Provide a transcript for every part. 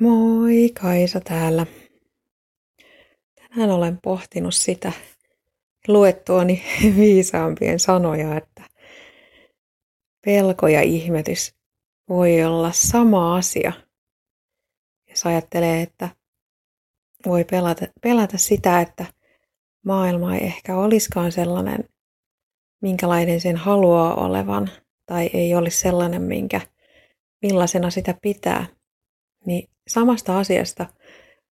Moi, Kaisa täällä. Tänään olen pohtinut sitä luettuani viisaampien sanoja, että pelko ja ihmetys voi olla sama asia. Jos ajattelee, että voi pelata, pelätä sitä, että maailma ei ehkä olisikaan sellainen, minkälainen sen haluaa olevan, tai ei olisi sellainen, minkä, millaisena sitä pitää, niin samasta asiasta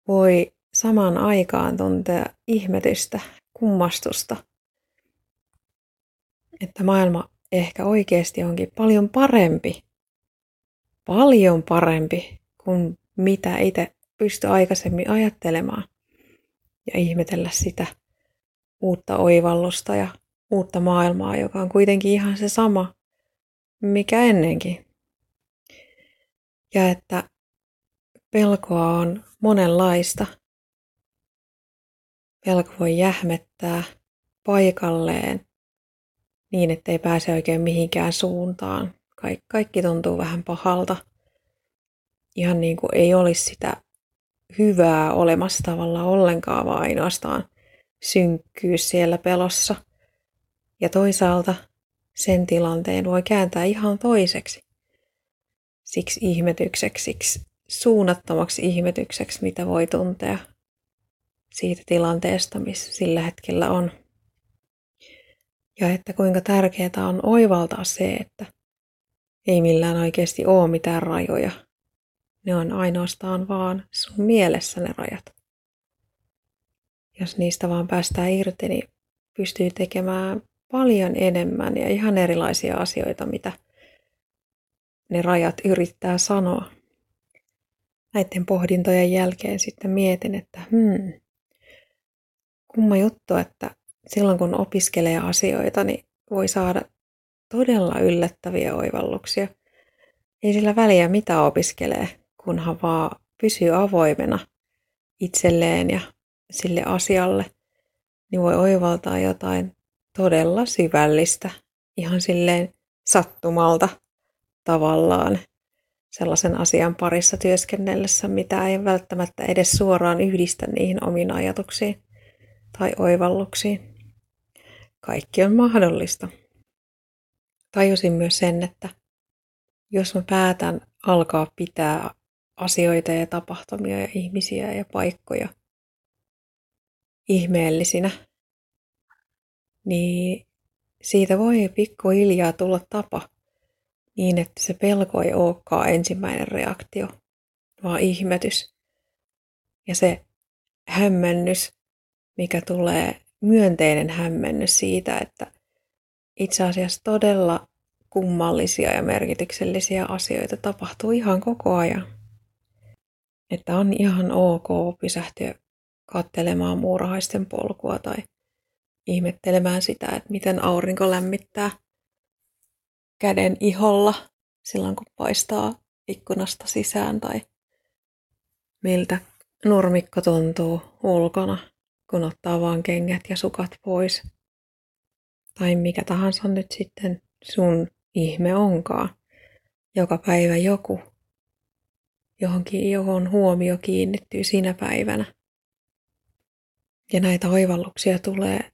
voi samaan aikaan tuntea ihmetystä, kummastusta, että maailma ehkä oikeasti onkin paljon parempi, paljon parempi kuin mitä itse pysty aikaisemmin ajattelemaan ja ihmetellä sitä uutta oivallusta ja uutta maailmaa, joka on kuitenkin ihan se sama, mikä ennenkin. Ja että pelkoa on monenlaista. Pelko voi jähmettää paikalleen niin, ettei pääse oikein mihinkään suuntaan. Kaik- kaikki tuntuu vähän pahalta. Ihan niin kuin ei olisi sitä hyvää olemassa tavallaan ollenkaan, vaan ainoastaan synkkyys siellä pelossa. Ja toisaalta sen tilanteen voi kääntää ihan toiseksi. Siksi ihmetykseksi, siksi suunnattomaksi ihmetykseksi, mitä voi tuntea siitä tilanteesta, missä sillä hetkellä on. Ja että kuinka tärkeää on oivaltaa se, että ei millään oikeasti ole mitään rajoja. Ne on ainoastaan vaan sun mielessä ne rajat. Jos niistä vaan päästään irti, niin pystyy tekemään paljon enemmän ja ihan erilaisia asioita, mitä ne rajat yrittää sanoa näiden pohdintojen jälkeen sitten mietin, että hmm, kumma juttu, että silloin kun opiskelee asioita, niin voi saada todella yllättäviä oivalluksia. Ei sillä väliä mitä opiskelee, kunhan vaan pysyy avoimena itselleen ja sille asialle, niin voi oivaltaa jotain todella syvällistä, ihan silleen sattumalta tavallaan sellaisen asian parissa työskennellessä, mitä ei välttämättä edes suoraan yhdistä niihin omiin ajatuksiin tai oivalluksiin. Kaikki on mahdollista. Tajusin myös sen, että jos mä päätän alkaa pitää asioita ja tapahtumia ja ihmisiä ja paikkoja ihmeellisinä, niin siitä voi pikkuhiljaa tulla tapa, niin, että se pelko ei olekaan ensimmäinen reaktio, vaan ihmetys. Ja se hämmennys, mikä tulee, myönteinen hämmennys siitä, että itse asiassa todella kummallisia ja merkityksellisiä asioita tapahtuu ihan koko ajan. Että on ihan ok pysähtyä katselemaan muurahaisten polkua tai ihmettelemään sitä, että miten aurinko lämmittää käden iholla silloin, kun paistaa ikkunasta sisään tai miltä nurmikko tuntuu ulkona, kun ottaa vaan kengät ja sukat pois. Tai mikä tahansa nyt sitten sun ihme onkaan. Joka päivä joku, johonkin, johon huomio kiinnittyy sinä päivänä. Ja näitä oivalluksia tulee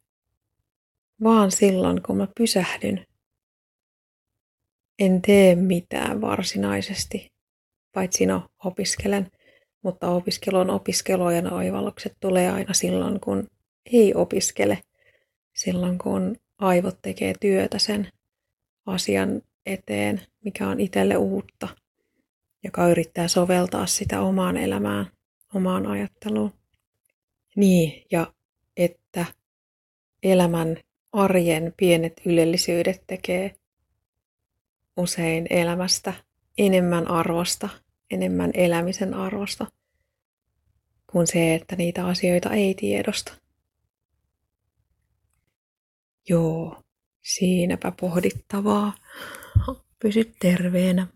vaan silloin, kun mä pysähdyn en tee mitään varsinaisesti, paitsi no opiskelen, mutta opiskelu on opiskelua ja oivallukset tulee aina silloin, kun ei opiskele, silloin kun aivot tekee työtä sen asian eteen, mikä on itselle uutta, joka yrittää soveltaa sitä omaan elämään, omaan ajatteluun. Niin, ja että elämän arjen pienet ylellisyydet tekee usein elämästä enemmän arvosta, enemmän elämisen arvosta kuin se, että niitä asioita ei tiedosta. Joo, siinäpä pohdittavaa. Pysy terveenä.